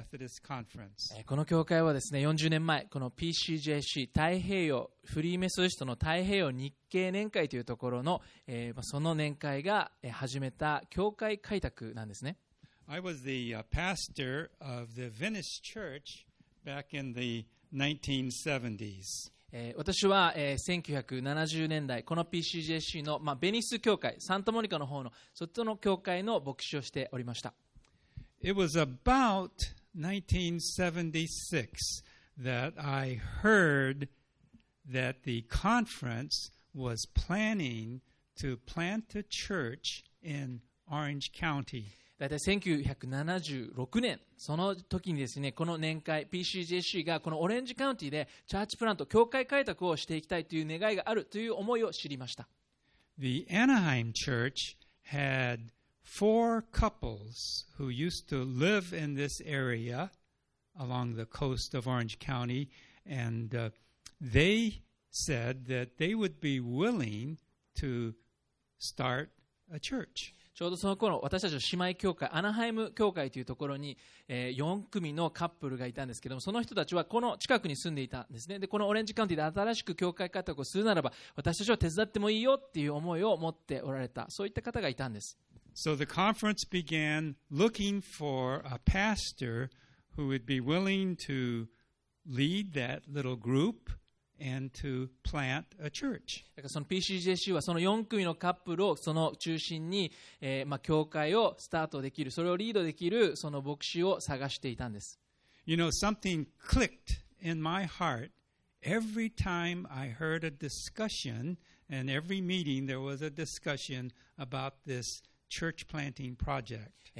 Methodist Conference. えーこの教会はですね40年前この PCJC 太平洋フリーメソジストの太平洋日系年会というところの、えーまあその年会がえー始めた教会開拓なんですね I was the uh, pastor of the Venice Church back in the 1970s. えー私は、えー1970年代この PCJC の、まあ、ベニス教会サンタモニカの方のそっちの教会の牧師をしておりました It was about 1976 that I heard that the conference was planning to plant a church in Orange County. 大体1976年、その時にですね、この年会、PCJC がこのオレンジカウンティでチャーチプラント、教会開拓をしていきたいという願いがあるという思いを知りました。 The Anaheim church had four couples who used to live in this area along the coast of Orange County, and uh, they said that they would be willing to start a church. ちょうどその頃、私たちの姉妹教会、アナハイム教会というところに、えー4組のカップルがいたんですけども、その人たちはこの近くに住んでいたんですね。で、このオレンジカウンティで新しく教会開拓をするならば、私たちは手伝ってもいいよっていう思いを持っておられた、そういった方がいたんです。So the conference began looking for a pastor who would be willing to lead that little group and to plant a church. だからその PCJC はその4組のカップルをその中心に、えーまあ、教会をスタートできる、それをリードできるその牧師を探していたんです。 You know, something clicked in my heart every time I heard a discussion, and every meeting there was a discussion about this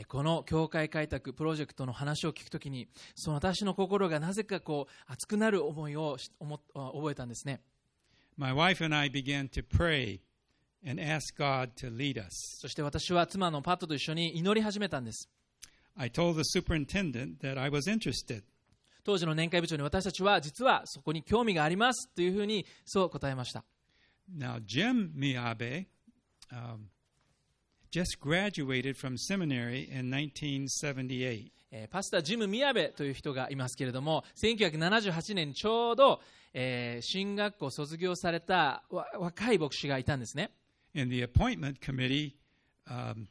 この教会開拓プロジェクトの話を聞くときに、その私の心がなぜかこう熱くなる思いを思覚えたんですね。そして私は妻のパートと一緒に祈り始めたんです。当時の年会部長に私たちは実はそこに興味がありますというふうにそう答えました。Now, Jim miabe just graduated from seminary in 1978. えーパスタジム・ミヤベという人がいますけれども、1978年にちょうど、えー進学校を卒業されたわ若い牧師がいたんですね。 And the appointment committee um,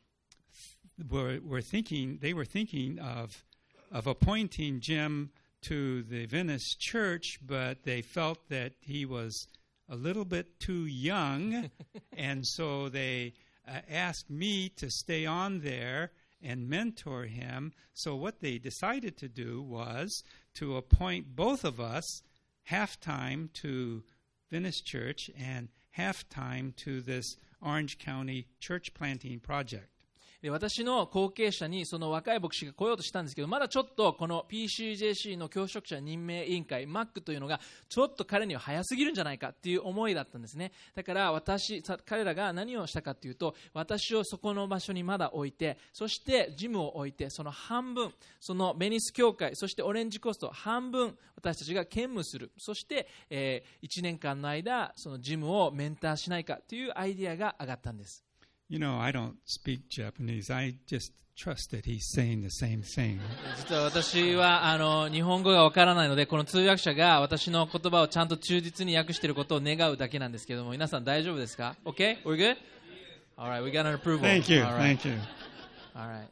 were, were thinking, they were thinking of, of appointing Jim to the Venice church, but they felt that he was a little bit too young, and so they uh, asked me to stay on there and mentor him. So what they decided to do was to appoint both of us half time to Venice Church and half time to this Orange County church planting project. で私の後継者にその若い牧師が来ようとしたんですけど、まだちょっとこの PCJC の教職者任命委員会、MAC というのが、ちょっと彼には早すぎるんじゃないかっていう思いだったんですね。だから私、彼らが何をしたかというと、私をそこの場所にまだ置いて、そしてジムを置いて、その半分、そのベニス教会、そしてオレンジコスト、半分私たちが兼務する。そして、え1年間の間、そのジムをメンターしないかというアイディアが上がったんです。You know, I don't speak Japanese. I just trust that he's saying the same thing. 実は私はあの日本語がわからないので、この通訳者が私の言葉をちゃんと忠実に訳していることを願うだけなんですけども、皆さん大丈夫ですか ?OK? We're good? Alright, we got an approval. Thank you. Alright. Thank you. Alright.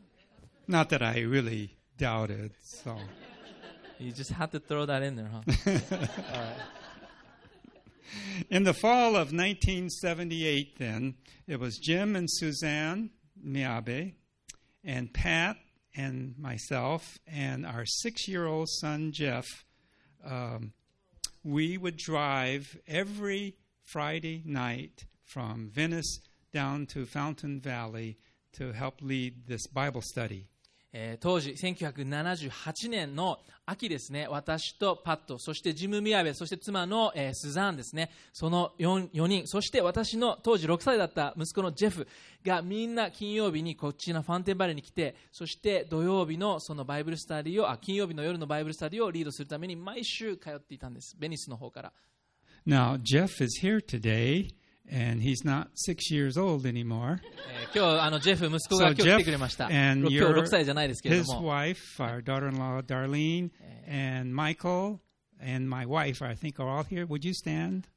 Not that I really doubted, so. You just had to throw that in there, huh? Alright. In the fall of 1978, then, it was Jim and Suzanne Miabe and Pat and myself, and our six year old son, Jeff. Um, we would drive every Friday night from Venice down to Fountain Valley to help lead this Bible study. えー当時、1978年の秋ですね、私とパット、そしてジム・ミヤベ、そして妻の、えースザーンですね、その 4, 4人、そして私の当時6歳だった息子のジェフがみんな金曜日にこっちのファンテンバレーに来て、そして土曜日のそのバイブルスタディを、あ金曜日の夜のバイブルスタディをリードするために毎週通っていたんです、ベニスの方から。Now, Jeff is here today, And he's not six years old anymore. So Jeff and your, his wife, our daughter-in-law Darlene, and Michael, and my wife, I think, are all here. Would you stand?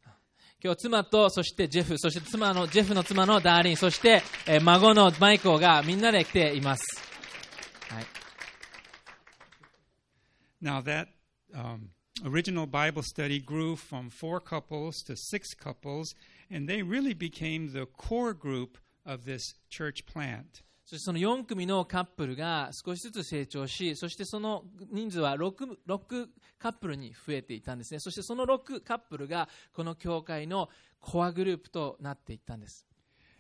今日妻とそしてジェフ、そして妻のジェフの妻のダーリン、そして、えー、孫のマイコがみんなで来ています。はい。Now that、um, original Bible study grew from four couples to six couples. And they really became the core group of this church plant. そしてその4組のカップルが少しずつ成長し、そしてその人数は 6, 6カップルに増えていたんですね。そしてその6カップルがこの教会のコアグループとなっていったんです。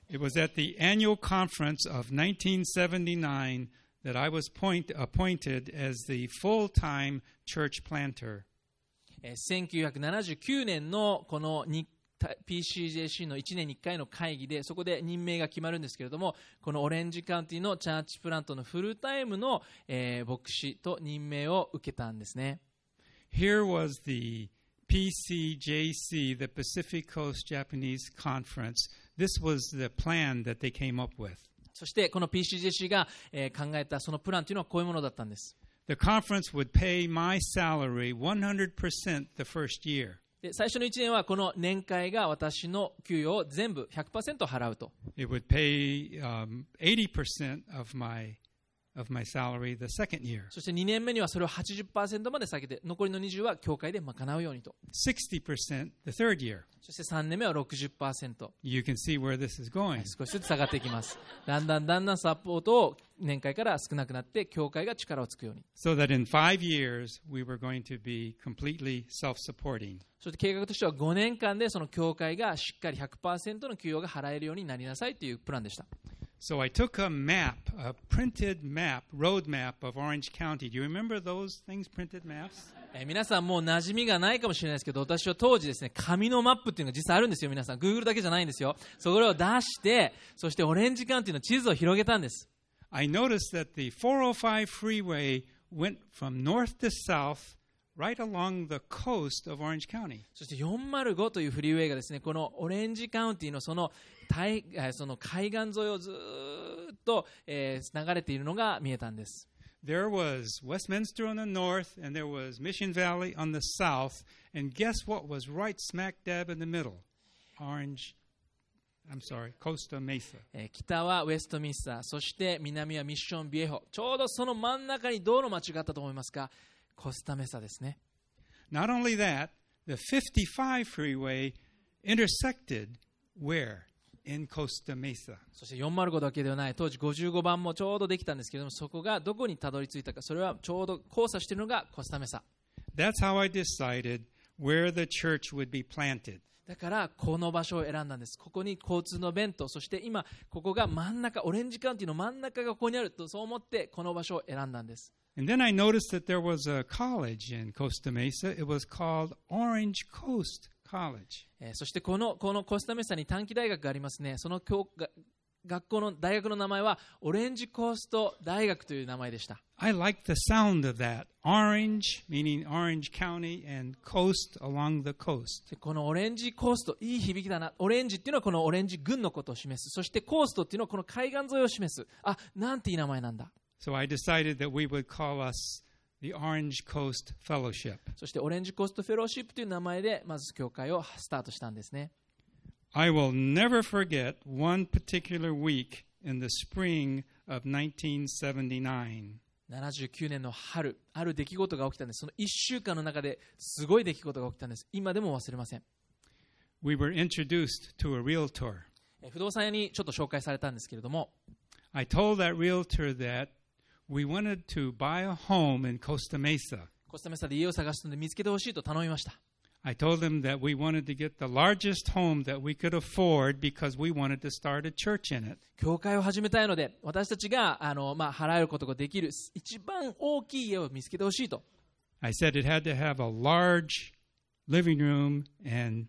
It was at the annual conference of 1979 that I was point, appointed as the full time church planter. えー1979年のこのに PCJC の1年に1回の会議でそこで任命が決まるんですけれどもこのオレンジカウンティのチャーチプラントのフルタイムの、えー牧師と任命を受けたんですね Here was the PCJC, the Pacific Coast Japanese Conference. This was the plan that they came up with. そしてこの PCJC が、えー考えたそのプランというのはこういうものだったんです The conference would pay my salary 100% the first year. で最初の1年はこの年会が私の給与を全部100%払うと。It would pay um, 80% of my, of my salary the second year, そして2年目にはそれを80%まで下げて残りの20は教会で賄うようにと60% the third year. そして3年目は60% You can see where this is going. 少しずつ下がっていきます。だんだんだんだんサポートを年会から少なくなって、教会が力をつくように。So that in five years, we were going to be completely self supporting. そして計画としては5年間でその教会がしっかり100%の給与が払えるようになりなさいというプランでした。So I took a map, a printed map, road map of Orange County. Do you remember those things, printed maps? えー皆さんもう馴染みがないかもしれないですけど、私は当時ですね、紙のマップっていうのが実際あるんですよ、皆さん。Google だけじゃないんですよ。それを出して、そしてオレンジカウンティの地図を広げたんです。 I noticed that the 405 freeway went from north to south right along the coast of Orange County. そして405というフリーウェイがですね、このオレンジカウンティのその対えーその海岸沿いをずーっと、えー流れているのが見えたんです。There was Westminster on the north, and there was Mission Valley on the south. And guess what was right smack dab in the middle? Orange, I'm sorry, Costa Mesa. えー北はウェストミンスター、そして南はミッションビエホ。ちょうどその真ん中に道路町があったと思いますが、コスタメサですね。Not only that, the 55 freeway intersected where? In Costa Mesa. そして405だけではない、当時55番もちょうどできたんですけれども、そこがどこにたどり着いたか、それはちょうど交差しているのがコスタメサ。That's how I decided where the church would be planted. だからこの場所を選んだんです。ここに交通の便と、そして今、ここが真ん中、オレンジカウンティの真ん中がここにあると、そう思ってこの場所を選んだんです。And then I noticed that there was a college in Costa Mesa. It was called Orange Coast College. えーそしてこのこのコスタメサに短期大学がありますね。その教が学校の大学の名前はオレンジコースト大学という名前でした。I liked the sound of that. Orange, meaning Orange County, and coast along the coast. でこのオレンジコースト、いい響きだな。オレンジっていうのはこのオレンジ軍のことを示す。そしてコーストっていうのはこの海岸沿いを示す。あ、なんていい名前なんだ。So I decided that we would call us the Orange Coast Fellowship. そしてオレンジコーストフェローシップという名前でまず教会をスタートしたんですね。I will never forget one particular week in the spring of 1979. 79年の春、ある出来事が起きたんです。その1週間の中ですごい出来事が起きたんです。今でも忘れません。We were introduced to a realtor. え不動産屋にちょっと紹介されたんですけれども、I told that realtor that we wanted to buy a home in Costa Mesa. コスタメサで家を探すので見つけてほしいと頼みました。 I told them that we wanted to get the largest home that we could afford because we wanted to start a church in it. 教会を始めたいので、私たちがあの、まあ、払えることができる一番大きい家を見つけてほしいと。 I said it had to have a large living room and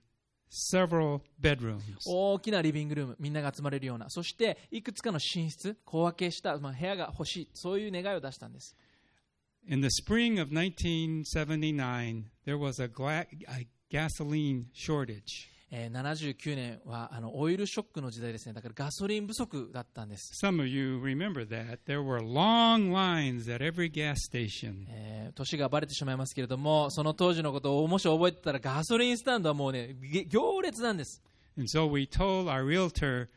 several bedrooms. 大きなリビングルーム、みんなが集まれるような、そしていくつかの寝室、小分けした、まあ、部屋が欲しい、そういう願いを出したんです。 In the spring of 1979, there was a, gla- a gasoline shortage. えー79年はあのオイルショックの時代ですね。だからガソリン不足だったんです。Some of you remember that. There were long lines at every gas station. えー年がバレてしまいますけれども、その当時のことをもし覚えてたらガソリンスタンドはもうね、げ行列なんです。And so we told our realtor,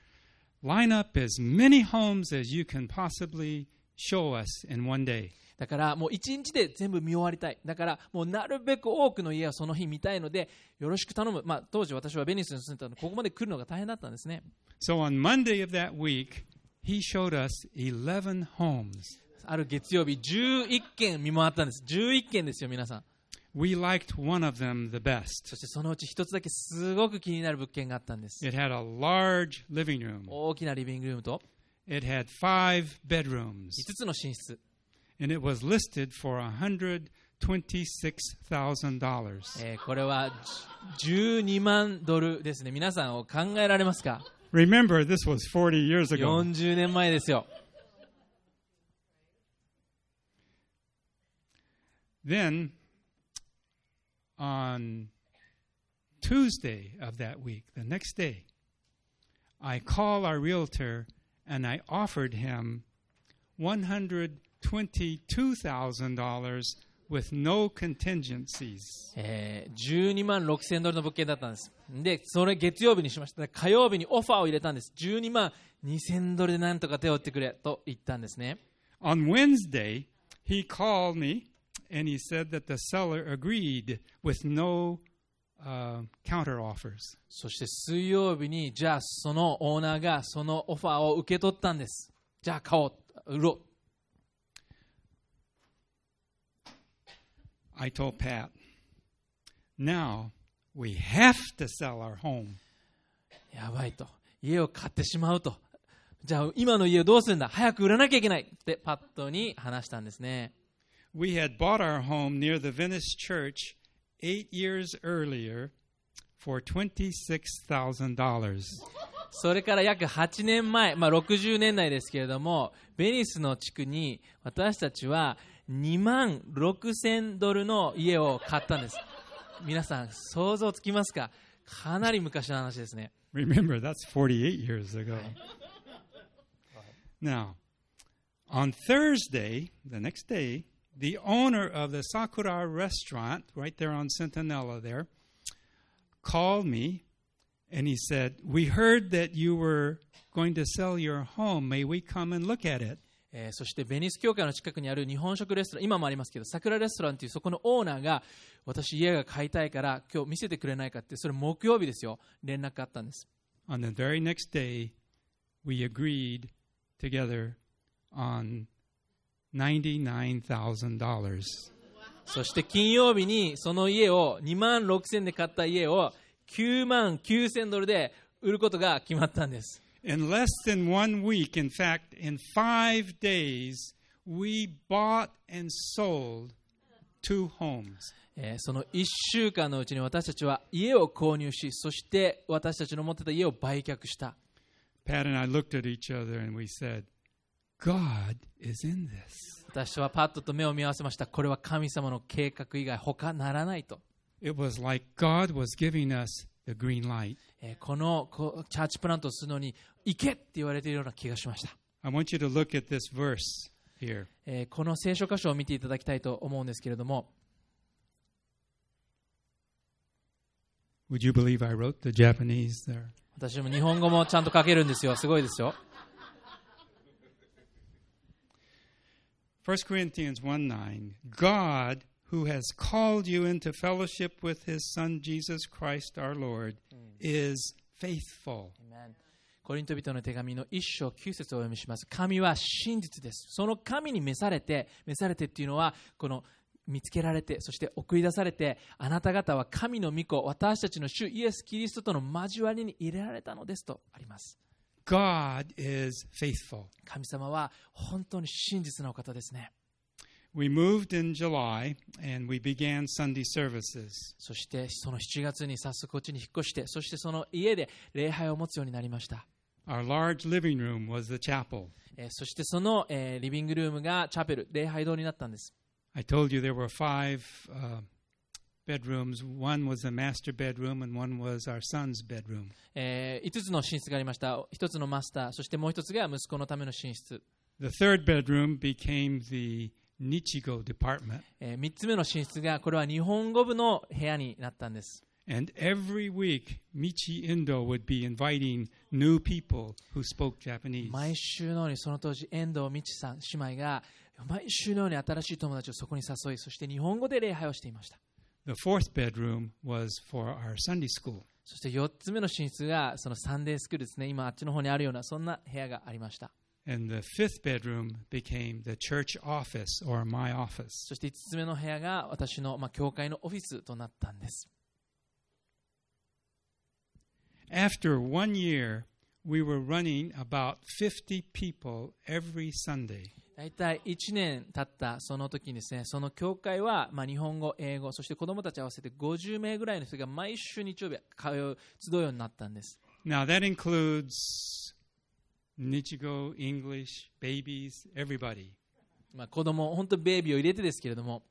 line up as many homes as you can possibly show us in one day. だからもう一日で全部見終わりたい。だからもうなるべく多くの家をその日見たいので、よろしく頼む。まあ当時私はベニスに住んでたので、ここまで来るのが大変だったんですね。So on Monday of that week, he showed us 11 homes. ある月曜日、11件見回ったんです。11件ですよ、皆さん。We liked one of them the best. そしてそのうち一つだけすごく気になる物件があったんです。It had a large living room. 大きなリビングルームと It had five bedrooms. 5つの寝室。And it was listed for $126,000. えーこれはじ12万ドルですね。皆さんを考えられますか Remember, this was 40 years ago. 40年前ですよ。 Then, on Tuesday of that week, the next day, I called our realtor and I offered him $122,000 with no contingencies. えー12万6千ドルの物件だったんです。で、それ月曜日にしました。火曜日にオファーを入れたんです。12万2千ドルでなんとか手を打ってくれと言ったんですね。On Wednesday, he called me and he said that the seller agreed with no uh, counter offers. そして水曜日に、じゃあそのオーナーがそのオファーを受け取ったんです。じゃあ買おう、売ろう。I told Pat, now we have to sell our home. やばいと。家を買ってしまうと。じゃあ今の家をどうするんだ早く売らなきゃいけないってパッドに話したんですね。We had bought our home near the Venice church eight years earlier for $26,000. それから約8年前、まあ、60年代ですけれども、ベニスの地区に私たちは2万6000ドルの家を買ったんです。皆さん、想像つきますかかなり昔の話ですね。 Remember, that's 48 years ago. Now, on Thursday, the next day, the owner of the Sakura restaurant, right there on Centinela there, called me and he said, We heard that you were going to sell your home. May we come and look at it? えーそしてベニス教会の近くにある日本食レストラン、今もありますけど、桜レストランというそこのオーナーが、私家が買いたいから今日見せてくれないかって、それ木曜日ですよ、連絡があったんです。On the very next day, we agreed together on $99,000. そして金曜日にその家を2万6000で買った家を9万9000ドルで売ることが決まったんです。In less than one week, in fact, in five days, we bought and sold two homes. えーその1週間のうちに私たちは家を購入し、そして私たちの持ってた家を売却した。 Pat and I looked at each other and we said, God is in this. 私はパッとと目を見合わせました。これは神様の計画以外他ならないと。 It was like God was giving us the green light. えーこのチャーチプラントをするのに行けって言われているような気がしました。I want you to look at this verse here. えーこの聖書箇所を見ていただきたいと思うんですけれども、Would you believe I wrote the Japanese there? 私も日本語もちゃんと書けるんですよ。すごいですよ。1 Corinthians 1 9. God, who has called you into fellowship with his Son Jesus Christ our Lord, is faithful. コリント人の手紙の一章九節をお読みします。神は真実です。その神に召されて、召されてっていうのは、この見つけられて、そして送り出されて、あなた方は神の御子、私たちの主イエス・キリストとの交わりに入れられたのですとあります。God is faithful. 神様は本当に真実なお方ですね。We moved in July and we began Sunday services. そしてその7月に早速こっちに引っ越して、そしてその家で礼拝を持つようになりました。 Our large living room was the chapel. えーそしてその、えーリビングルームがチャペル、礼拝堂になったんです。 I told you there were five uh, bedrooms. One was the master bedroom, and one was our son's bedroom. え5つの寝室がありました1つのマスターそしてもう1つが息子のための寝室、 The third bedroom became the Department. え3つ目の寝室がこれは日本語部の部屋になったんです And every week, Michi Indo would be inviting new people who spoke Japanese. 毎週のようにその当時遠藤美智さん姉妹が毎週のように新しい友達をそこに誘いそして日本語で礼拝をしていました The fourth bedroom was for our Sunday school. そして4つ目の寝室がそのサンデースクールですね今あっちの方にあるようなそんな部屋がありました And the fifth bedroom became the church office or my office. そして5つ目の部屋が私の、まあ、教会のオフィスとなったんです After one year, we were running about 50 people every Sunday. 大体1年経ったその時にですねその教会は、まあ、日本語、英語そして子供たち合わせて50名ぐらいの人が毎週日曜日通う集うようになったんです Now, that includes Nichigo, English, babies, everybody. まあ、子供本当ベイビーを入れてですけれども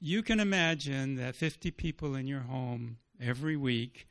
You can imagine that 50 people in your home every week,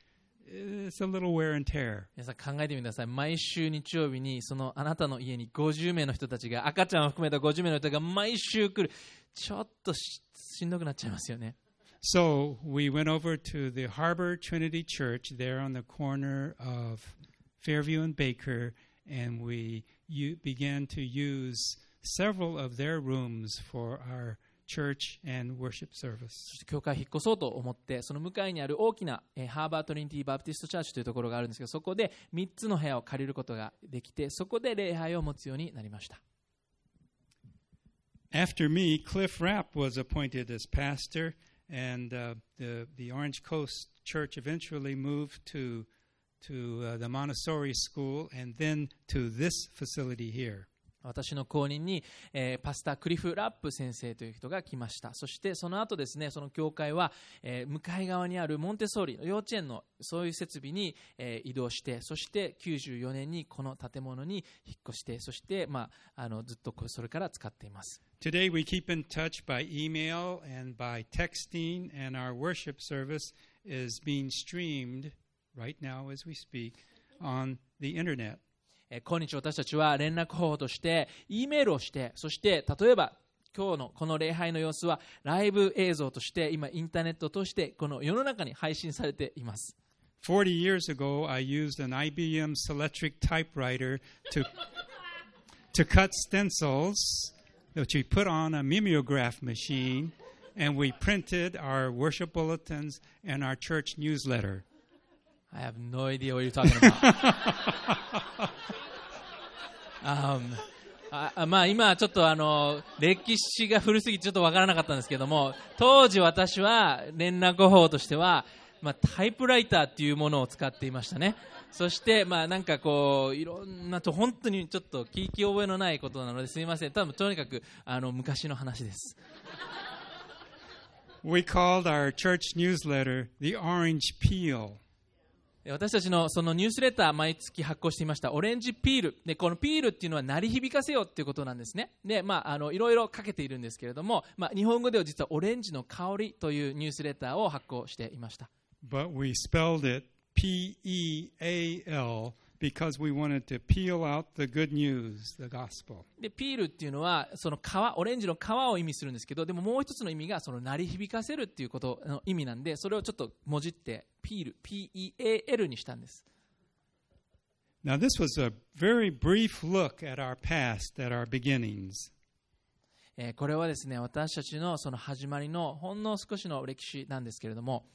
it's a little wear and tear. 皆さん考えてみてください毎週日曜日にそのあなたの家に50名の人たちが赤ちゃんを含めた50名の人が毎週来るちょっとししんどくなっちゃいますよね So we went over to the Harbor Trinity Church there on the corner of Fairview and Baker, and we u- began to use several of their rooms for our church and worship service. そして教会引っ越そうと思ってその向かいにある大きな、えーハーバートリニティ・バプティスト・チャーチというところがあるんですけどそこで3つの部屋を借りることができてそこで礼拝を持つようになりました After me, Cliff Rapp was appointed as pastor, and uh, the, the Orange Coast Church eventually moved to, to uh, the Montessori School and then to this facility here. 私の後任に、えーパスタークリフ・ラップ先生という人が来ましたそしてその後ですねその教会は、えー向かい側にあるモンテソーリの幼稚園のそういう設備に、えー移動してそして94年にこの建物に引っ越してそして、まあ、あのずっとこそれから使っています Today we keep in touch by email and by texting, and our worship service is being streamed right now as we speak on the internet. えー今日私たちは連絡方法として E メールをしてそして例えば今日のこの礼拝の様子はライブ映像として今インターネットとしてこの世の中に配信されています40 years ago, I used an IBM Selectric typewriter to, to cut stencils that we put on a mimeograph machine, and we printed our worship bulletins and our church newsletter. I have no idea what you're talking about. um, ああまあ今ちょっとあの歴史が古すぎてちょっとわからなかったんですけども当時私は連絡方法としては、まあ、タイプライターっていうものを使っていましたねそしてまあなんかこういろんなと本当にちょっと聞き覚えのないことなのですみません多分とにかくあの昔の話です We called our church newsletter the Orange Peel. 私たちのそのニュースレター毎月発行していましたオレンジピール。でこのピールっていうのは鳴り響かせよっていうことなんですね。でまああのいろいろかけているんですけれども、まあ、日本語では実はオレンジの香りというニュースレターを発行していました。But we spelled it P E A L because we wanted to peel out the good news, the gospel. でピールっていうのはその皮オレンジの皮を意味するんですけどでももう一つの意味がその鳴り響かせるっていうことの意味なんでそれをちょっともじってピール PEAL にしたんです Now, this was a very brief look at our past, at our beginnings. えーこれはですね私たちのその始まりのほんの少しの歴史なんですけれども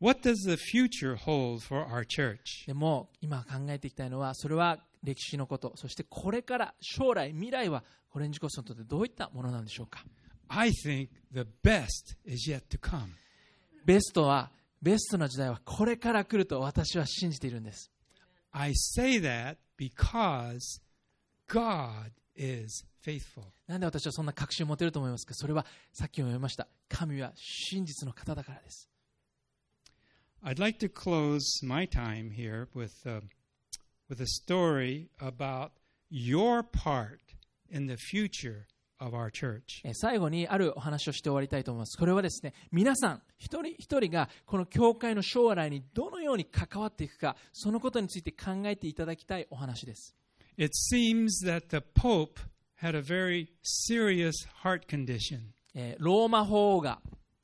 What does the future hold for our church? でも今考えていきたいのはそれは歴史のことそしてこれから将来未来はオレンジコーストにとってどういったものなんでしょうか？I think the best is yet to come. ベストはベストな時代はこれから来ると私は信じているんです I say that because God is faithful. なんで私はそんな確信を持てると思いますか？それはさっきも読みました神は真実の方だからです I'd like to close my time here with, uh, with a story about your part in the future of our church. 最後にあるお話をして終わりたいと思います。これはですね、皆さん、一人一人がこの教会の将来にどのように関わっていくか、そのことについて考えていただきたいお話です。It seems that the Pope had a very serious heart condition. ローマ法王が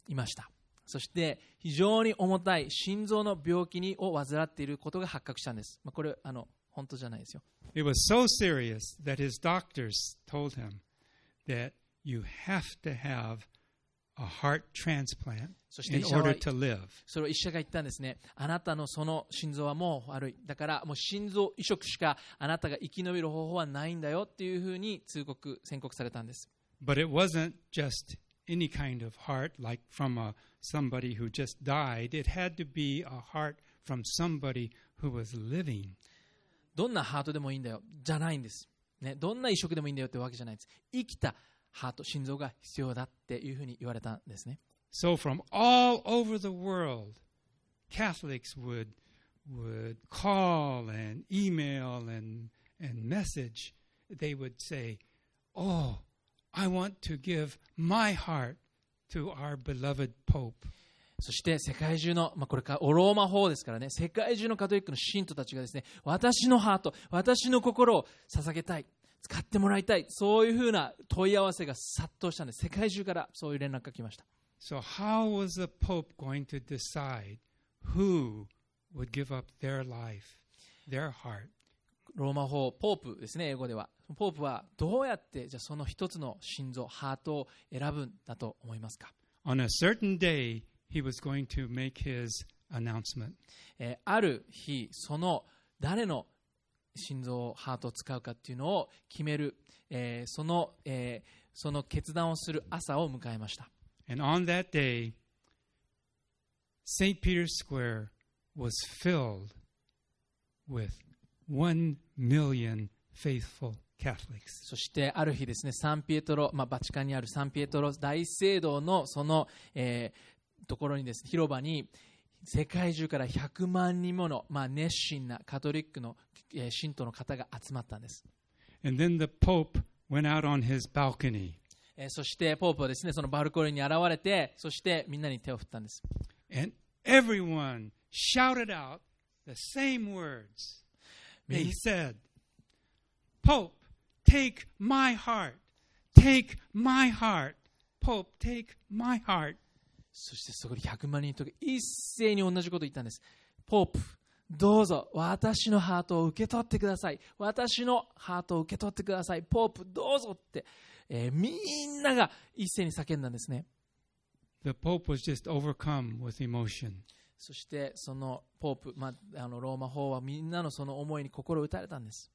いました。そして非常に重たい心臓の病気にを患っていることが発覚したんです。まあ、これあの本当じゃないですよ。It was so serious that his doctors told him that you have to have a heart transplant in order to live. それを医者が言ったんですね。あなたのその心臓はもう悪い。だからもう心臓移植しかあなたが生き延びる方法はないんだよっていうふうに通告、宣告されたんです。But it wasn't just any kind of heart like from a, somebody who just died. It had to be a heart from somebody who was living. どんなハートでもいいんだよ。じゃないんです。ね、どんな移植でもいいんだよってわけじゃないです。生きたハート、心臓が必要だっていうふうに言われたんですね。 So from all over the world, Catholics would would call and email and and message. They would say, "Oh, I want to give my heart to our beloved Pope." そして世界中の、まあ、これからオローマ法ですからね、世界中のカトリックの信徒たちがですね、私のハート、私の心を捧げたい、使ってもらいたい、そういうふうな問い合わせが殺到したんです。世界中からそういう連絡が来ました。So how was the Pope going to decide who would give up their life, their heart? ローマ法、ポープですね、英語では。ポープはどうやって、じゃあその一つの心臓、ハートを選ぶんだと思いますか？On a certain day, he was going to make his announcement. えーある日、その誰の心臓、ハートを使うかっていうのを決める、えーその、えーその決断をする朝を迎えました。And on that day, St. Peter's Square was filled with one million faithful Catholics. そしてある日ですね、サンピエトロ、まあ、バチカンにあるサンピエトロ大聖堂のその、えーところにですね、広場に世界中から100万人もの、まあ、熱心なカトリックの、えー信徒の方が集まったんです。And then the Pope went out on his balcony えーそしてポープはですね、そのバルコニーに現れて、そしてみんなに手を振ったんです。and everyone shouted out the same words. They said, Pope, take my heart. Take my heart. Pope, take my heart. そしてそこに100万人と一斉に同じことを言ったんです。ポープ、どうぞ私のハートを受け取ってください。私のハートを受け取ってください。ポープ、どうぞって、えーみんなが一斉に叫んだんですね。The Pope was just overcome with emotion. そしてそのポープ、まあ、あのローマ法はみんなのその思いに心を打たれたんです。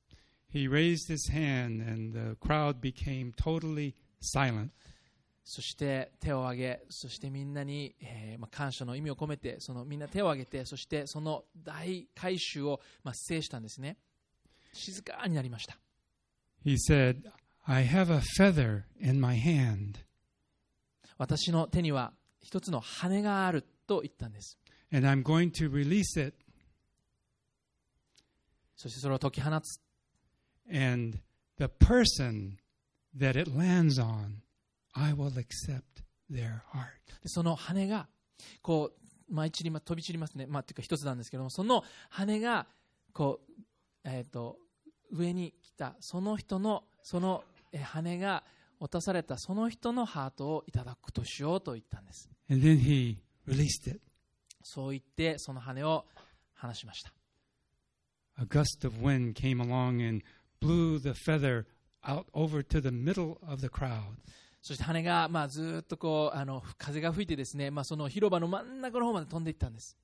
He raised his hand, and the crowd became totally silent. そして手を挙げ、そしてみんなに、えーまあ、感謝の意味を込めて、そのみんな手を挙げて、そしてその大改修を、まあ、制したんですね。静かになりました。He said, I have a feather in my hand, 私の手には一つの羽があると言ったんです。And I'm going to release it, そしてそれを解き放つ。and the person that it lands on, I will accept their heart. でその羽が、こう、舞い散りま、飛び散りますね。まあ、っていうか一つなんですけども、その羽が、こう、えっ、と、上に来た、その人の、そのえー羽が落とされた、その人のハートをいただくことしようと言ったんです。And then he released it. そう言って、その羽を離しました。A gust of wind came along and blew the feather out over to the middle of the crowd. そして羽が、まあ、ずーっとこう、あの、風が吹いてですね、まあ、その広場の真ん中の方まで飛んでいったんです。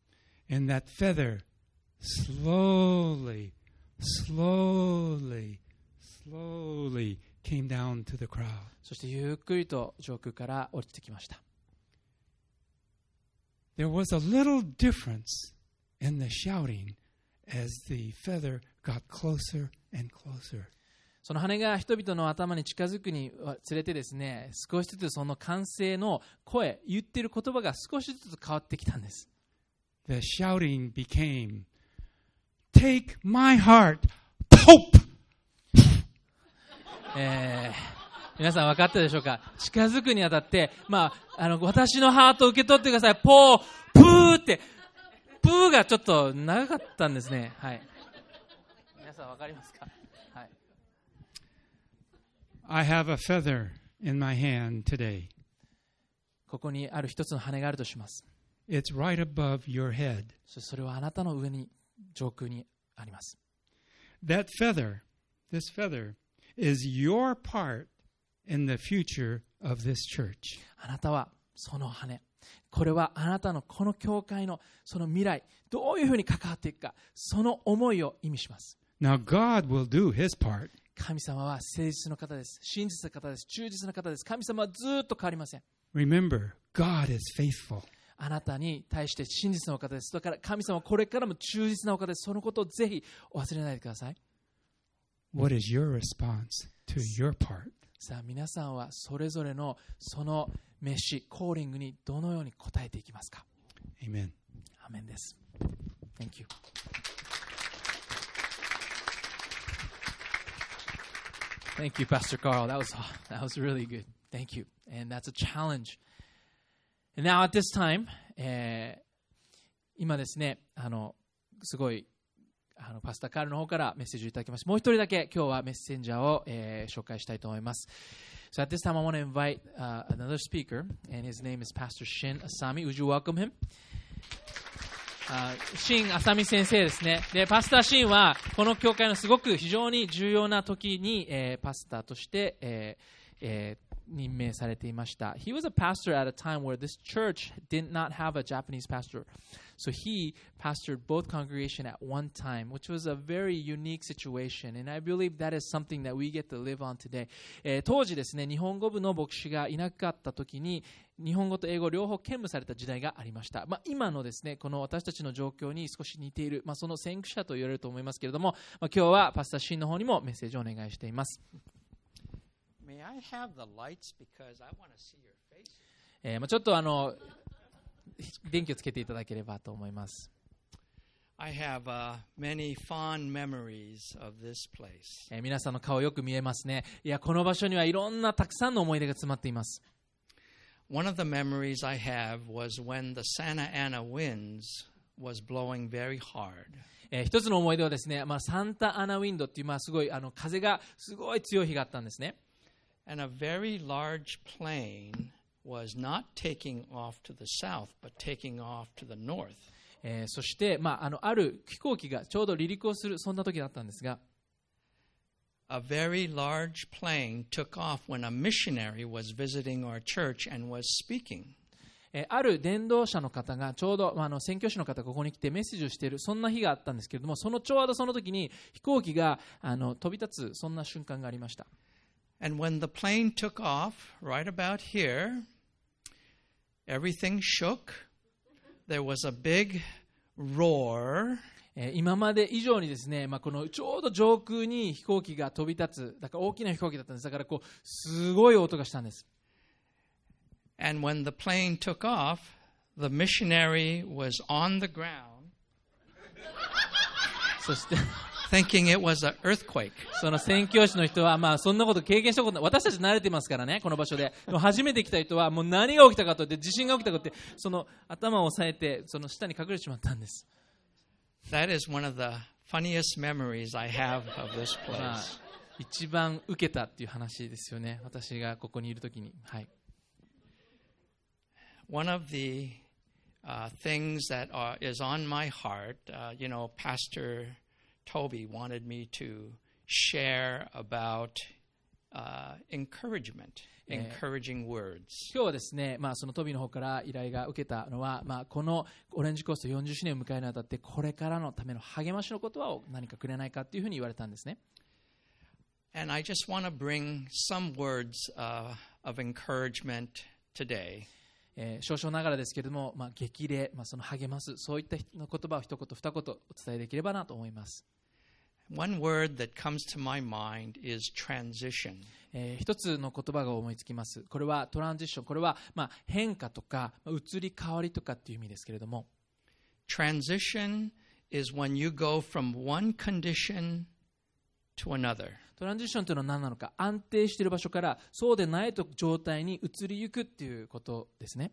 And that feather slowly, slowly, slowly came down to the crowd. そしてゆっくりと上空から降りてきました。There was a little difference in the shouting as the feather got closer and closer. その羽が人々の頭に近づくにつれてですね、少しずつその歓声の声、言っている言葉が少しずつ変わってきたんです。The shouting became, Take my heart, Pope! えー皆さん分かったでしょうか？近づくにあたって、まあ、あの、私のハートを受け取ってください。ポー、プーって、プーがちょっと長かったんですね。はい。皆さん分かりますか？はい。I have a feather in my hand today. ここにある一つの羽があるとします。It's right above your head. それはあなたの上に、上空にあります。That feather, this feather, is your part in the future of this church. あなたはその羽。これはあなたのこの教会のその未来、どういうふうに関わっていくか、その思いを意味します。Now, God will do his part. 神様は誠実の方です。真実な方です。忠実な方です。神様はずっと変わりません。Remember, God is faithful. あなたに対して真実なお方です。だから神様はこれからも忠実なお方です。そのことをぜひお忘れないでください。What is your response to your part? さあ皆さんはそれぞれのその飯、コーリングにどのように答えていきますか Amen. アーメンです。Thank you. Thank you, Pastor Carl. That was that was really good. Thank you. And that's a challenge. And now at this time, えー今ですね、あのすごいあのパスタカールの方からメッセージをいただきました。もう一人だけ今日はメッセンジャーを、えー紹介したいと思います。So at this time, I want to invite uh, another speaker, and his name is Pastor Shin Asami. Would you welcome him? シン・アサミ先生ですね。で、パスターシンは、この教会のすごく非常に重要な時に、えーパスターとして、えーえー任命されていました。He was a pastor at a time where this church did not have a Japanese pastor. So he pastored both congregation at one time, which was a very unique situation. And I believe that is something that we get to live on today. えー当時ですね、日本語部の牧師がいなかった時に、日本語と英語両方兼務された時代がありました。まあ、今のですね、この私たちの状況に少し似ている、まあ、その先駆者と言われると思いますけれども、まあ、今日はパスタシーンの方にもメッセージをお願いしています。えーまあ、ちょっとあの、電気をつけていただければと思います。I have uh, many fond memories of this place. えー皆さんの顔よく見えますね。いや、この場所にはいろんなたくさんの思い出が詰まっています。One of the memories I have was when the Santa Ana winds was blowing very hard. えー一つの思い出はですね、まあ、サンタアナウィンドっていう、まあ、すごいあの風がすごい強い日があったんですね。And a very large plane was not taking off to the south, but taking off to the north. えーそして、まあ、あのある飛行機がちょうど離陸をするそんな時だったんですが、A very large plane took off when a missionary was visiting our church and was speaking. えーある伝道者の方がちょうど、まあ、あの宣教師の方がここに来てメッセージをしているそんな日があったんですけれどもそのちょうどその時に飛行機があの飛び立つそんな瞬間がありました、And when the plane took off, right about here, everything shook. There was a big roar, えー今まで以上にですね、まあ、このちょうど上空に飛行機が飛び立つだから大きな飛行機だったんですだからこうすごい音がしたんです and when the plane took off, the missionary was on the ground そして thinking it was an earthquake. その宣教師の人は、まあ、そんなこと経験したことない。私たち慣れてますからね、この場所で。でも初めて来た人は、もう何が起きたかと言って、地震が起きたかと言って、その頭を押さえて、その下に隠れてしまったんです。That is one of the funniest memories I have of this まあ place.、一番受けたっていう話ですよね。私がここにいるときに。はい。One of the uh, things that are, is on my heart, uh, you know, Pastor Toby wanted me to share about uh, encouragement, encouraging words. 今日はですね、まあ、そのトビの方から依頼が受けたのは、まあ、このオレンジコースト40周年を迎えるにあたって、これからのための励ましの言葉を何かくれないかっていうふうに言われたんですね。And I just want to bring some words uh, of encouragement today. えー少々ながらですけれども、まあ、激励、まあ、その励ます、そういったの言葉を一言二言お伝えできればなと思います。One word that comes to my mind is transition. えー一つの言葉が思いつきます。これはトランジション、これはまあ変化とか、まあ移り変わりとかっていう意味ですけれども、Transition is when you go from one condition to another. トランジションというのは何なのか安定している場所からそうでないと状態に移りゆくっていうことですね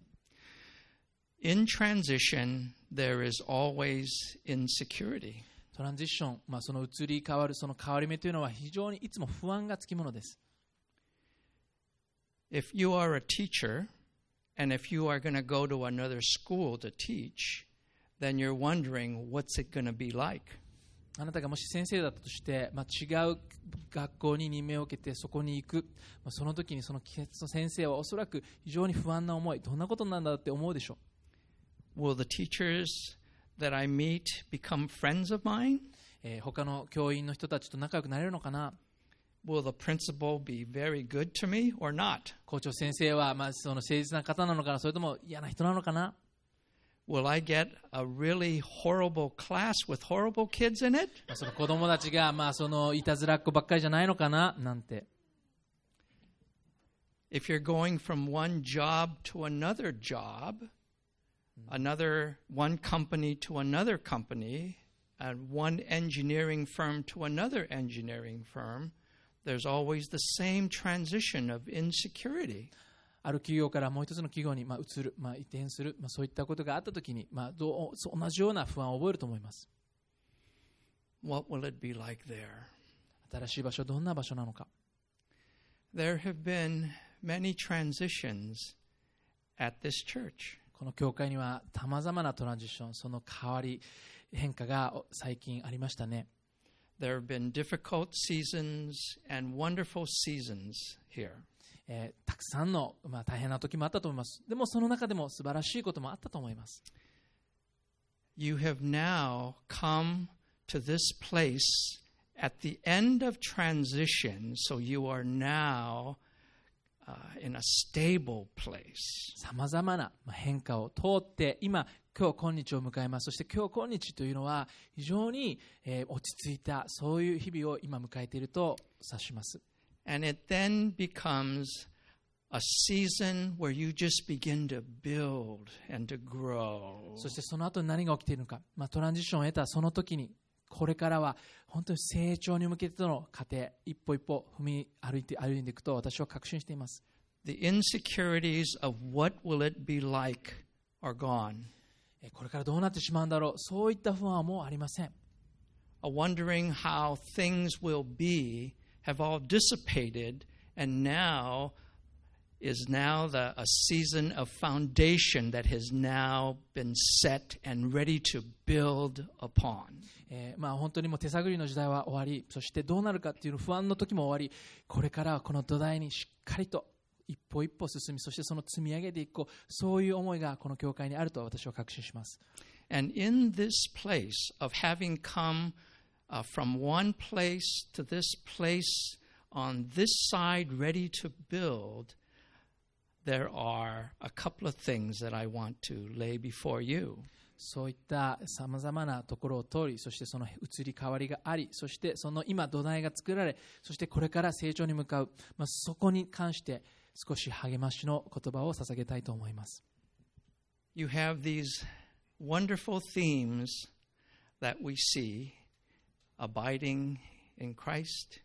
In transition, there is always insecurity. トランジション、まあ、その移り変わるその変わり目というのは非常にいつも不安がつきものです If you are a teacher, and if you are going to go to another school to teach, then you're wondering what's it going to be like. あなたがもし先生だったとして、まあ、違う学校に任命を受けてそこに行く、まあ、その時にその先生はおそらく非常に不安な思い。どんなことなんだって思うでしょ Will the teachers that I meet become friends of mine? う、えー他の教員の人たちと仲良くなれるのかな。Will the principal be very good to me or not? 校長先生は、まあ、その誠実な方なのかな。それとも嫌な人なのかな Will I get a really horrible class with horrible kids in it? まあその子供たちが、まあ、そのいたずらっ子ばっかりじゃないのかななんて If you're going from one job to another job, another one company to another company, and one engineering firm to another engineering firm, there's always the same transition of insecurity. ある企業からもう一つの企業に、まあ、移る、まあ、移転する、まあ、そういったことがあったときに、まあ、どう同じような不安を覚えると思います。What will it be like there? 新しい場所、どんな場所なのか。There have been many transitions at this church. この教会にはさまざまなトランジション、その変わり、変化がお最近ありましたね。There have been difficult seasons and wonderful seasons here. えーたくさんの、まあ、大変な時もあったと思います。でもその中でも素晴らしいこともあったと思います。You have now come to this place at the end of transition, so you are now uh, in a stable place. さまざまなまあ変化を通って、今、今日今日を迎えます。そして今日今日というのは非常に、えー落ち着いた、そういう日々を今迎えていると指します。And it then becomes a season where you just begin to build and to grow. そしてその後に何が起きているのか、まあ、トランジションを得たその時に、これからは本当に成長に向けての過程、一歩一歩踏み歩いて歩んでいくと私は確信しています。 The insecurities of what will it be like are gone. えーこれからどうなってしまうんだろう、そういった不安はもうありません。 A wondering how things will be have all dissipated, and now is now the, a season of foundation that has now been set and ready to build upon. えーまあ、本当にもう手探りの時代は終わり、そしてどうなるかっていう不安の時も終わり、これからはこの土台にしっかりと一歩一歩進み、そしてその積み上げていこう、そういう思いがこの教会にあると私は確信します。And in this place of having come uh, from one place to this place on this side ready to build, there are a couple of things that I want to lay before you. そういったさまざまなところを通り、そしてその移り変わりがあり、そしてその今土台が作られ、そしてこれから成長に向かう、まあ、そこに関して少し励ましの言葉を捧げたいと思います。 You have these wonderful themes that we see abiding in Christ,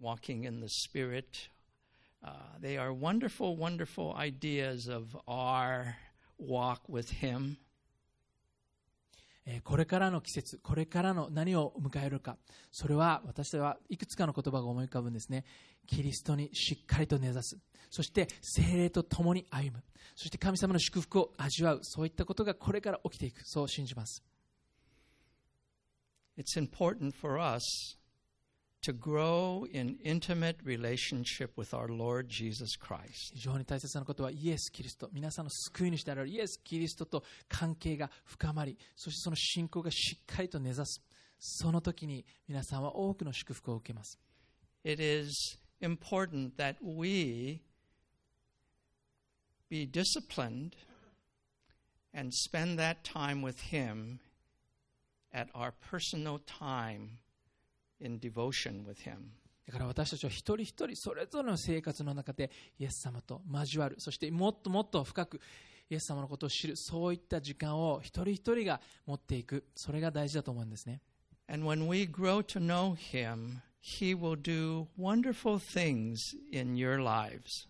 walking in the Spirit. Uh, they are wonderful, wonderful ideas of our walk with Him. えこれからの季節、これからの何を迎えるか、それは私はいくつかの言葉が思い浮かぶんですね。キリストにしっかりと根ざす。そして精霊と共に歩む。そして神様の祝福を味わう。そういったことがこれから起きていく。そう信じます。It's important for us to grow in intimate relationship with our Lord Jesus Christ. 非常に大切なことはイエス・キリスト。皆さんの救い主であるイエス・キリストと関係が深まり、そしてその信仰がしっかりと根ざす。その時に皆さんは多くの祝福を受けます。 It is important that we be disciplined and spend that time with Him at our personal time in devotion with Him. だから私たちは一人一人それぞれの生活の中でイエス様と交わる、そしてもっともっと深くイエス様のことを知る、そういった時間を一人一人が持っていく、それが大事だと思うんですね。And when we grow to know Him, He will do wonderful things in your lives.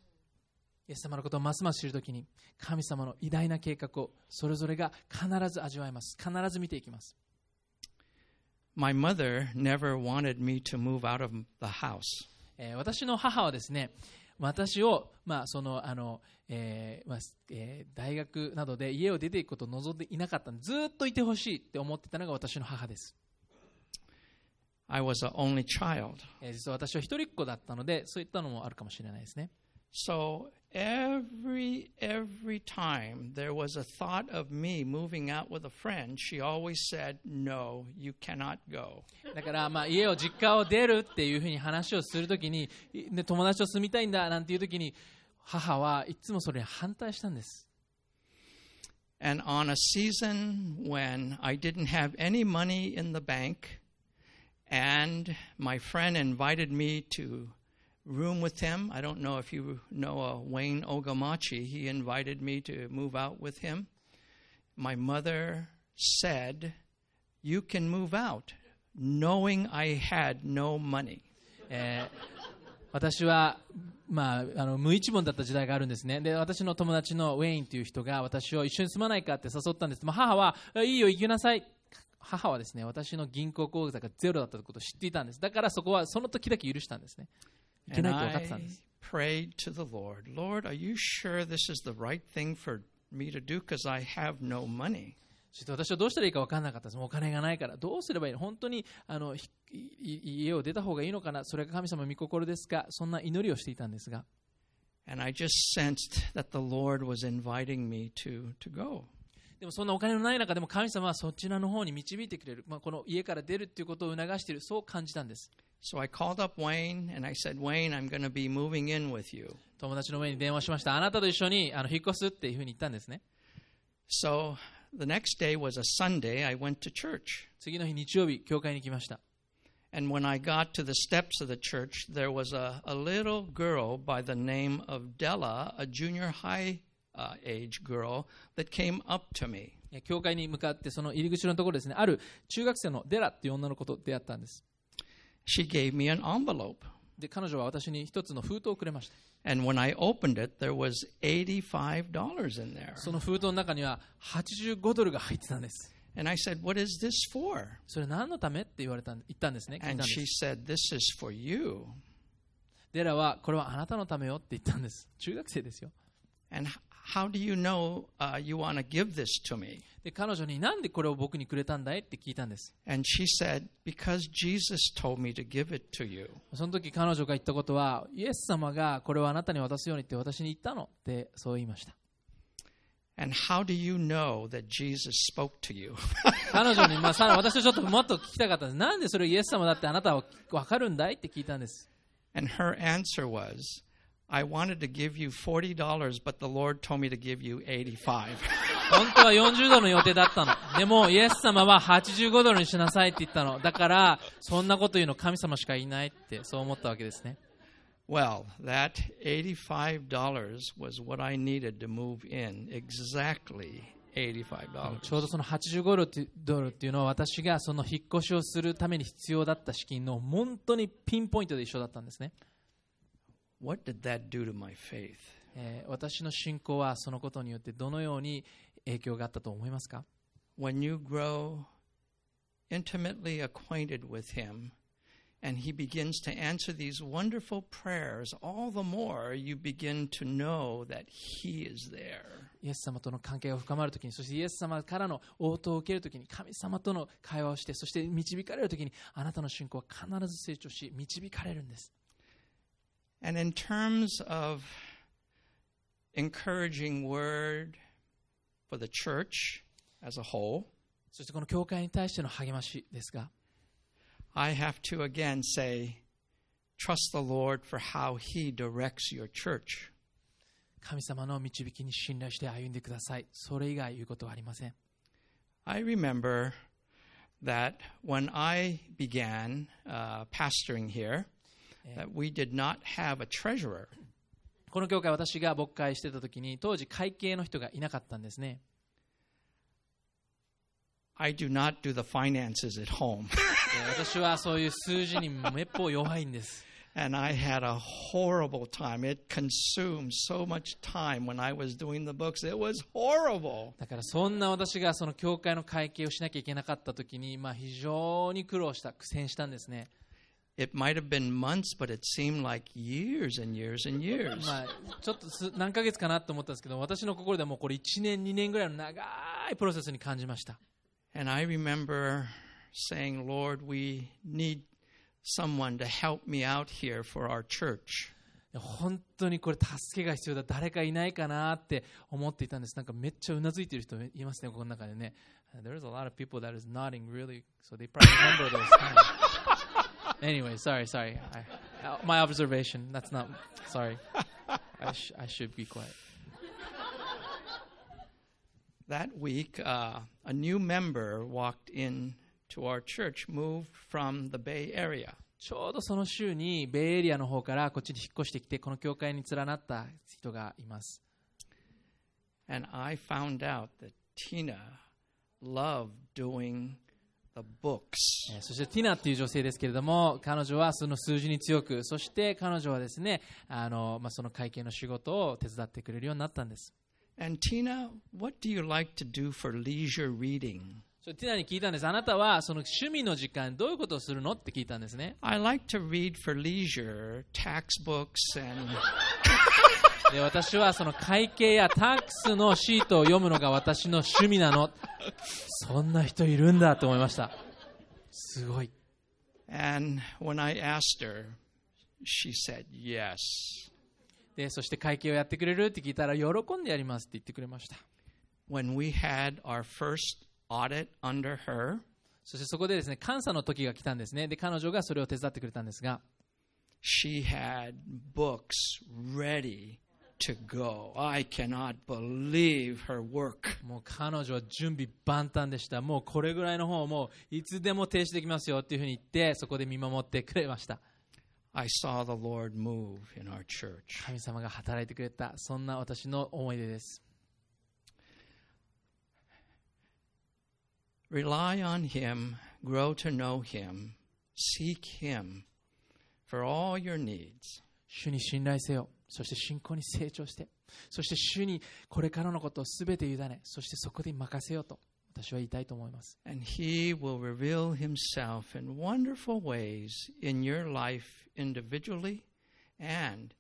イエス様のことをますます知るときに神様の偉大な計画をそれぞれが必ず味わいます必ず見ていきます My mother never wanted me to move out of the house. えー私の母はですね私を、まあそのあのえーまあえー大学などで家を出ていくことを望んでいなかったずーっといてほしいって思ってたのが私の母です、I was only child. えー実は私は一人っ子だったのでそういったのもあるかもしれないですね So every every time there was a thought of me moving out with a friend, she always said, "No, you cannot go." だから、まあ、家を実家を出るっていうふうに話をするときに、いね、友達と住みたいんだなんていうときに母はいつもそれに反対したんです And on a season when I didn't have any money in the bank, and my friend invited me to room with him. I don't know if you know uh, Wayne Ogamachi. He invited me to move out with him. My mother said, You can move out, knowing I had no money. え ー私は、まあ、あの無一文だった時代があるんですねで私の友達のウェインという人が私を一緒に住まないか？って誘ったんです、まあ、母はいいよ行きなさい母はですね私の銀行口座がゼロだったことを知っていたんですだからそこはその時だけ許したんですね And ないと分かってたん I です prayed to the Lord, Lord, are you sure this is the right thing for me to do? Because I have no money. そして私はどうしたらいいか分からなかったですもうお金がないからどうすればいいの本当にあのひい家を出た方がいいのかなそれが神様の御心ですかそんな祈りをしていたんですが And I just sensed that the Lord was inviting me to, to go. でもそんなお金のない中でも神様はそちらの方に導いてくれる、まあ、この家から出るっていうことを促しているそう感じたんです So I called up Wayne and I said, Wayne, I'm going to be moving in with you. 友達の上に電話しましたあなたと一緒にあの引っ越すっていうふうに言ったんですね So the next day was a Sunday. I went to church. 次の日日曜日教会に来ました And when I got to the steps of the church, there was a, a little girl by the name of Della, a junior high uh, age girl, that came up to me. え教会に向かってその入り口のところですねある中学生のデラっていう女の子と出会ったんです She gave me an envelope. で彼女は私に一つの封筒をくれました And when I opened it, there was $85 in there. その封筒の中には85ドルが入ってたんです And I said, What is this for? それ何のためって言われたん言ったんですね And で she す said, This is for you. デラはこれはあなたのためよって言ったんです中学生ですよ And how do you know uh, you want to give this to me? で彼女になんでこれを僕にくれたんだい？って聞いたんです And she said, Because Jesus told me to give it to you. その時彼女が言ったことはイエス様がこれをあなたに渡すようにって私に言ったのってそう言いました And how do you know that Jesus spoke to you? 彼女に、まあ、さ私はちょっともっと聞きたかったんですなんでそれをイエス様だってあなたは分かるんだい？って聞いたんです And her answer was, I wanted to give you $40, but the Lord told me to give you 85. 本当は40ドルの予定だったのでもイエス様は85ドルにしなさいって言ったのだからそんなこと言うの神様しかいないってそう思ったわけですね Well, that $85 was what I needed to move in. Exactly $85. ちょうどその85ドルっていうのは私がその引っ越しをするために必要だった資金の本当にピンポイントで一緒だったんですね、What did that do to my faith? えー私の信仰はそのことによってどのように影響があったと思いますか When you grow intimately acquainted with Him and He begins to answer these wonderful prayers, all the more you begin to know that He is there. イエス様との関係が深まるときにそしてイエス様からの応答を受けるときに神様との会話をしてそして導かれるときにあなたの信仰は必ず成長し導かれるんです And in terms of encouraging word for the church as a whole, そしてこの教会に対しての励ましですが I have to again say, trust the Lord for how He directs your church. 神様の導きに信頼して歩んでくださいそれ以外言うことはありません I remember that when I began uh, pastoring here, that we did not have a treasurer. この教会私が牧会してた時に当時会計の人がいなかったんですね I do not do the finances at home. えー私はそういう数字にめっぽう弱いんです。and I had a horrible time. It consumed so much time when I was doing the books. It was horrible. だからそんな私がその教会の会計をしなきゃいけなかった時に、まあ、非常に苦労した、苦戦したんですね。It might have been months, but it seemed like years and years and years. まあ、ちょっとす何ヶ月かなと思ったんですけど、私の心ではもうこれ1年、2年ぐらいの長いプロセスに感じました。 And I remember saying, Lord, we need someone to help me out here for our church. 本当にこれ助けが必要だ、誰かいないかなって思っていたんです。なんかめっちゃうなずいてる人いますね、この中でね。There's a lot of people that is nodding really, so they probably remember those times. anyway, sorry, sorry. I, uh, my observation, that's not, sorry. I, sh- I should be quiet. That week, uh, a new member walked in to our church, moved from the Bay Area. ちょうどその週にベイエリアの方からこっちに引っ越してきてこの教会に連なった人がいます And I found out that Tina loved doing the そしてティナっていう女性ですけれども彼女はその数字に強くそして彼女はですねあの、まあ、その会計の仕事を手伝ってくれるようになったんです And Tina, what do you like to do for leisure reading? それティナに聞いたんです。あなたはその趣味の時間どういうことをするの？って聞いたんですね。I like to read for leisure tax books and で私はその会計やタックスのシートを読むのが私の趣味なの。そんな人いるんだと思いました。すごい。And when I asked her, she said yes. でそして会計をやってくれるって聞いたら喜んでやりますって言ってくれました。When we had our first audit under her, そしてそこでですね監査の時が来たんですねで彼女がそれを手伝ってくれたんですが she had books ready to go. I cannot believe her work. もう彼女は準備万端でしたもうこれぐらいの本をもういつでも提出できますよっていうふうに言ってそこで見守ってくれました I saw the Lord move in our church. 神様が働いてくれたそんな私の思い出です Rely on Him, grow to know Him, seek Him for all your needs. 主に信頼せよそして信仰に成長してそして主にこれからのことを全て委ねそしてそこで任せようと私は言いたいと思います And He will reveal Himself in wonderful ways in your life individually and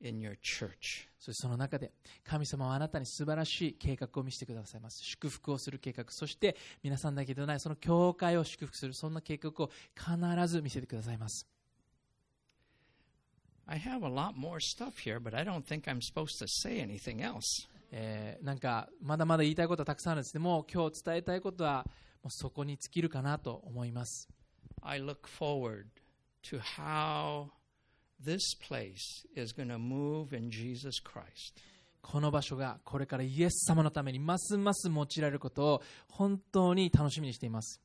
in your church. そしてその中で神様はあなたに素晴らしい計画を見せてくださいます。祝福をする計画。そして皆さんだけでないその教会を祝福するそんな計画を必ず見せてくださいます。I have a lot more stuff here, but I don't think I'm supposed to say anything else. えーなんかまだまだ言いたいことはたくさんあるんです。けども今日伝えたいことはもうそこに尽きるかなと思います。I look forward to how this place is going to move in Jesus Christ. この場所がこれからイエス様のためにますます用いられることを本当に楽しみにしています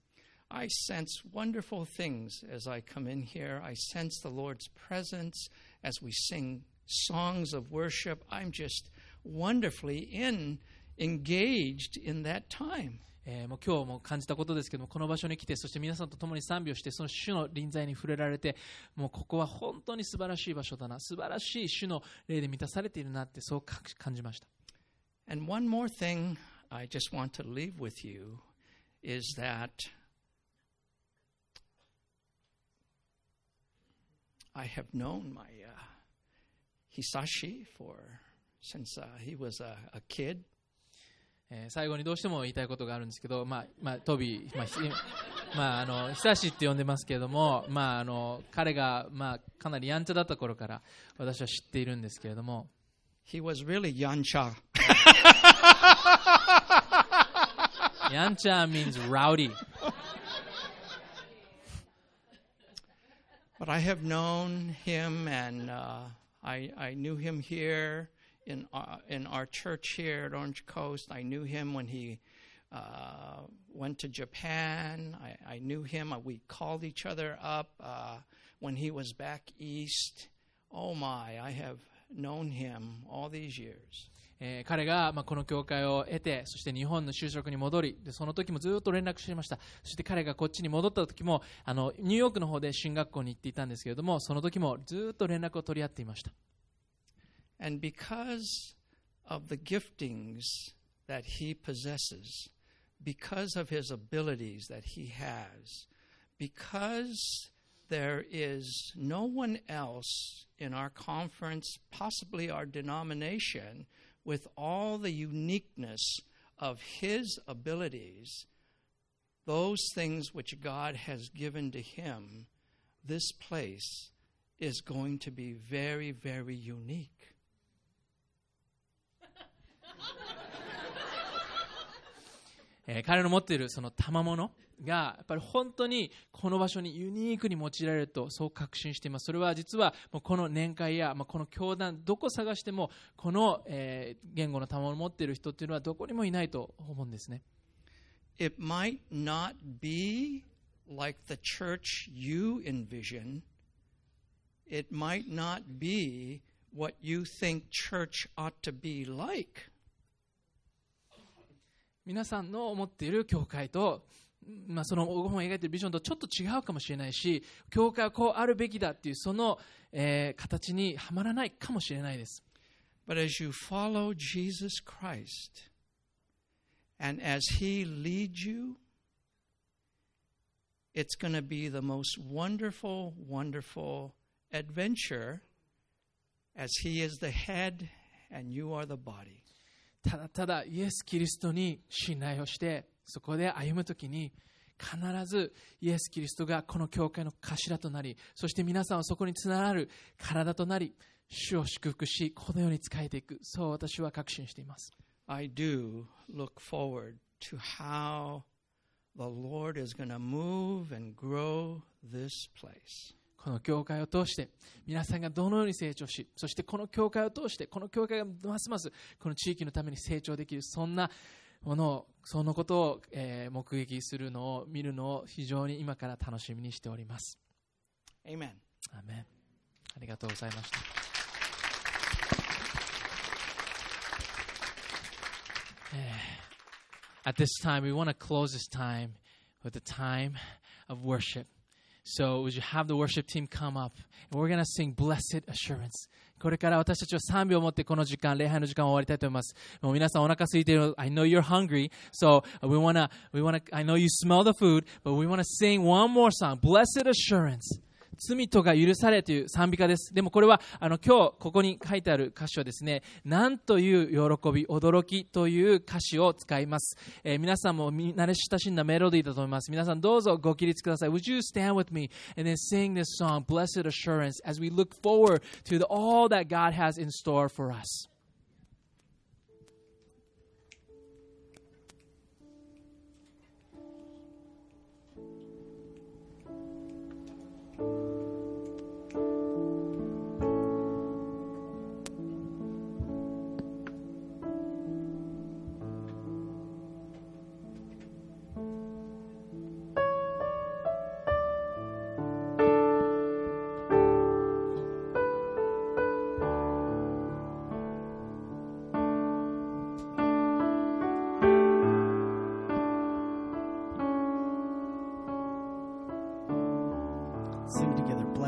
I sense wonderful things as I come in here. I sense the Lord's presence as we sing songs of worship. I'm just wonderfully in engaged in that time. えーもう今日も感じたことですけどもこの場所に来てそして皆さんと共に賛美をしてその主の臨在に触れられてもうここは本当に素晴らしい場所だな素晴らしい主の霊で満たされているなってそうか感じました And one more thing I just want to leave with you is that I have known my uh, Hisashi for since uh, he was a, a kid. えー最後にどうしても言いたいことがあるんですけど、まあまあ、トビー、まあひ まあ、あの久しって呼んでますけれども、まあ、あの彼が、まあ、かなりやんちゃだった頃から私は知っているんですけれども He was really yancha. やんちゃ means rowdy But I have known him, and uh, I, I knew him here in uh, in our church here at Orange Coast. I knew him when he uh, went to Japan. I, I knew him. We called each other up uh, when he was back east. Oh my! I have known him all these years. えー彼が、まあ、この教会を得て、そして日本の就職に戻り、でその時もずっと連絡していました。そして彼がこっちに戻った時も、あのニューヨークの方で進学校に行っていたんですけれども、その時もずっと連絡を取り合っていました。And because of the giftings that he possesses, because of his abilities that he has, because there is no one else in our conference, possibly our denomination, with all the uniqueness of his abilities, those things which God has given to him, this place is going to be very, very unique. えー彼の持っているその賜物がやっぱり本当にこの場所にユニークに用いられるとそう確信していますそれは実はもうこの年会や、まあ、この教団どこ探してもこの、えー言語の賜物を持っている人っていうのはどこにもいないと思うんですね It might not be like the church you envision. It might not be what you think church ought to be like. 皆さんの思っている教会と、まあ、その黄金を描いているビジョンとちょっと違うかもしれないし教会はこうあるべきだっていうその、えー形にはまらないかもしれないです But as you follow Jesus Christ and as he leads you, it's going to be the most wonderful, wonderful adventure as he is the head and you are the body. ただただイエス・キリストに信頼をしてそこで歩むときに必ずイエス・キリストがこの教会の頭となりそして皆さんはそこにつながる体となり主を祝福しこのように仕えていくそう私は確信しています I do look forward to how the Lord is going to move and grow this place. この教会を通して皆さんがどのように成長しそしてこの教会を通してこの教会がますますこの地域のために成長できるそんなものをそのことを、えー目撃するのを見るのを非常に今から楽しみにしております Amen. アーメンありがとうございました At this time, we want to close this time with a time of worship. So, would you have the worship team come up? And we're going to sing Blessed Assurance. これから私たちは3秒を持ってこの時間、礼拝の時間を終わりたいと思います。もう皆さんお腹空いている。I know you're hungry. So, we want to, we want to, I know you smell the food, but we want to sing one more song. Blessed Assurance. 罪とが許されという賛美歌です。でもこれはあの今日ここに書いてある歌詞はですね、なんという喜び、驚きという歌詞を使います。えー皆さんも慣れ親しんだメロディーだと思います。皆さんどうぞご起立ください。Would you stand with me and then sing this song, Blessed Assurance, as we look forward to the, all that God has in store for us.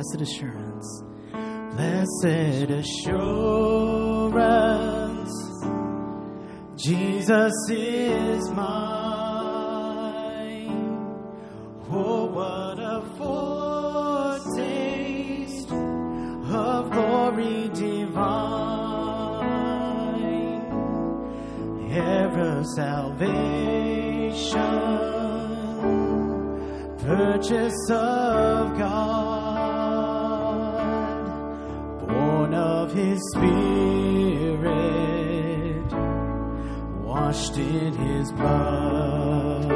Blessed assurance. Blessed assurance. Jesus is mine. Oh, what a foretaste of glory divine. Ever salvation purchase of God, His Spirit, washed in His blood.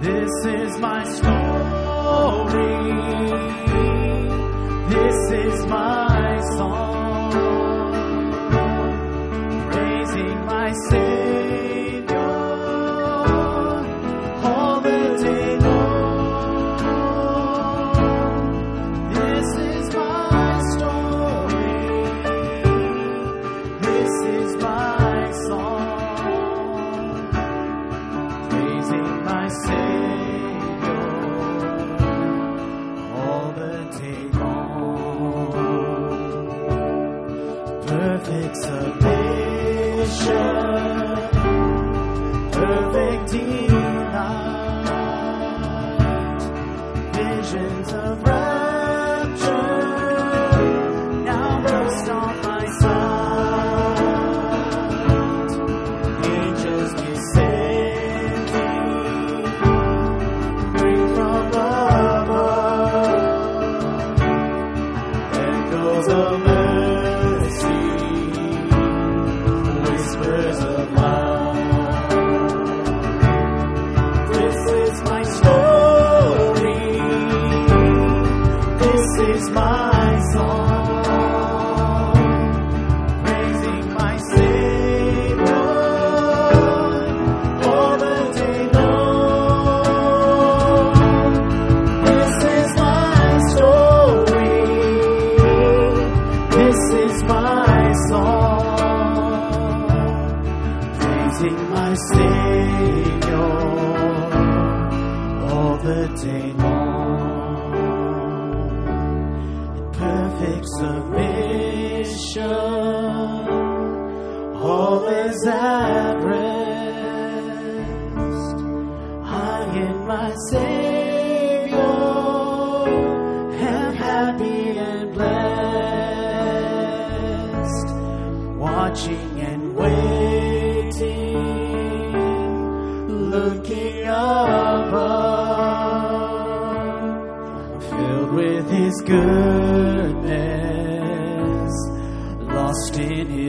This is my story. This is my song,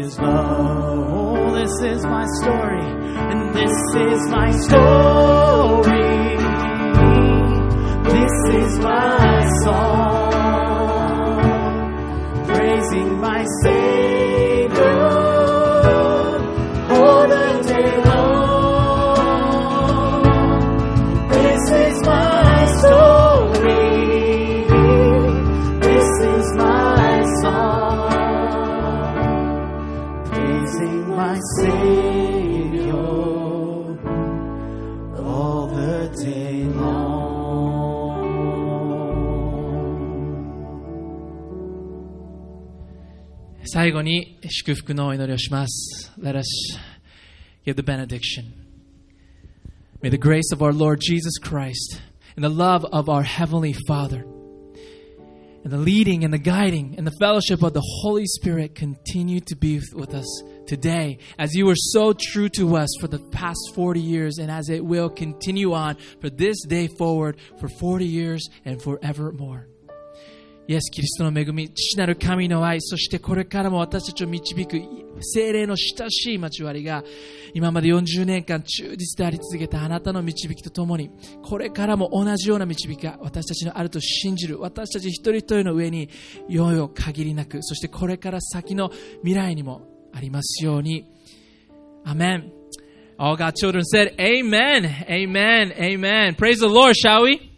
His love. Oh, this is my story, and this is my story. This is my song, praising my Savior all the day long. Savior all the day long. 最後に祝福のお祈りをします。Let us give the benediction. May the grace of our Lord Jesus Christ and the love of our Heavenly Father and the leading and the guiding and the fellowship of the Holy Spirit continue to be with us today as you were so true to us for the past 40 years and as it will continue on for this day forward for 40 years and forevermore. イエス・キリストの恵み、父なる神の愛、そしてこれからも私たちを導く精霊の親しい交わりが、今まで40年間忠実であり続けたあなたの導きとともに、これからも同じような導きが私たちのあると信じる、私たち一人一人の上に、よよ限りなく、そしてこれから先の未来にもありますように。アメン。All God's children said, Amen, Amen, Amen. Praise the Lord, shall we?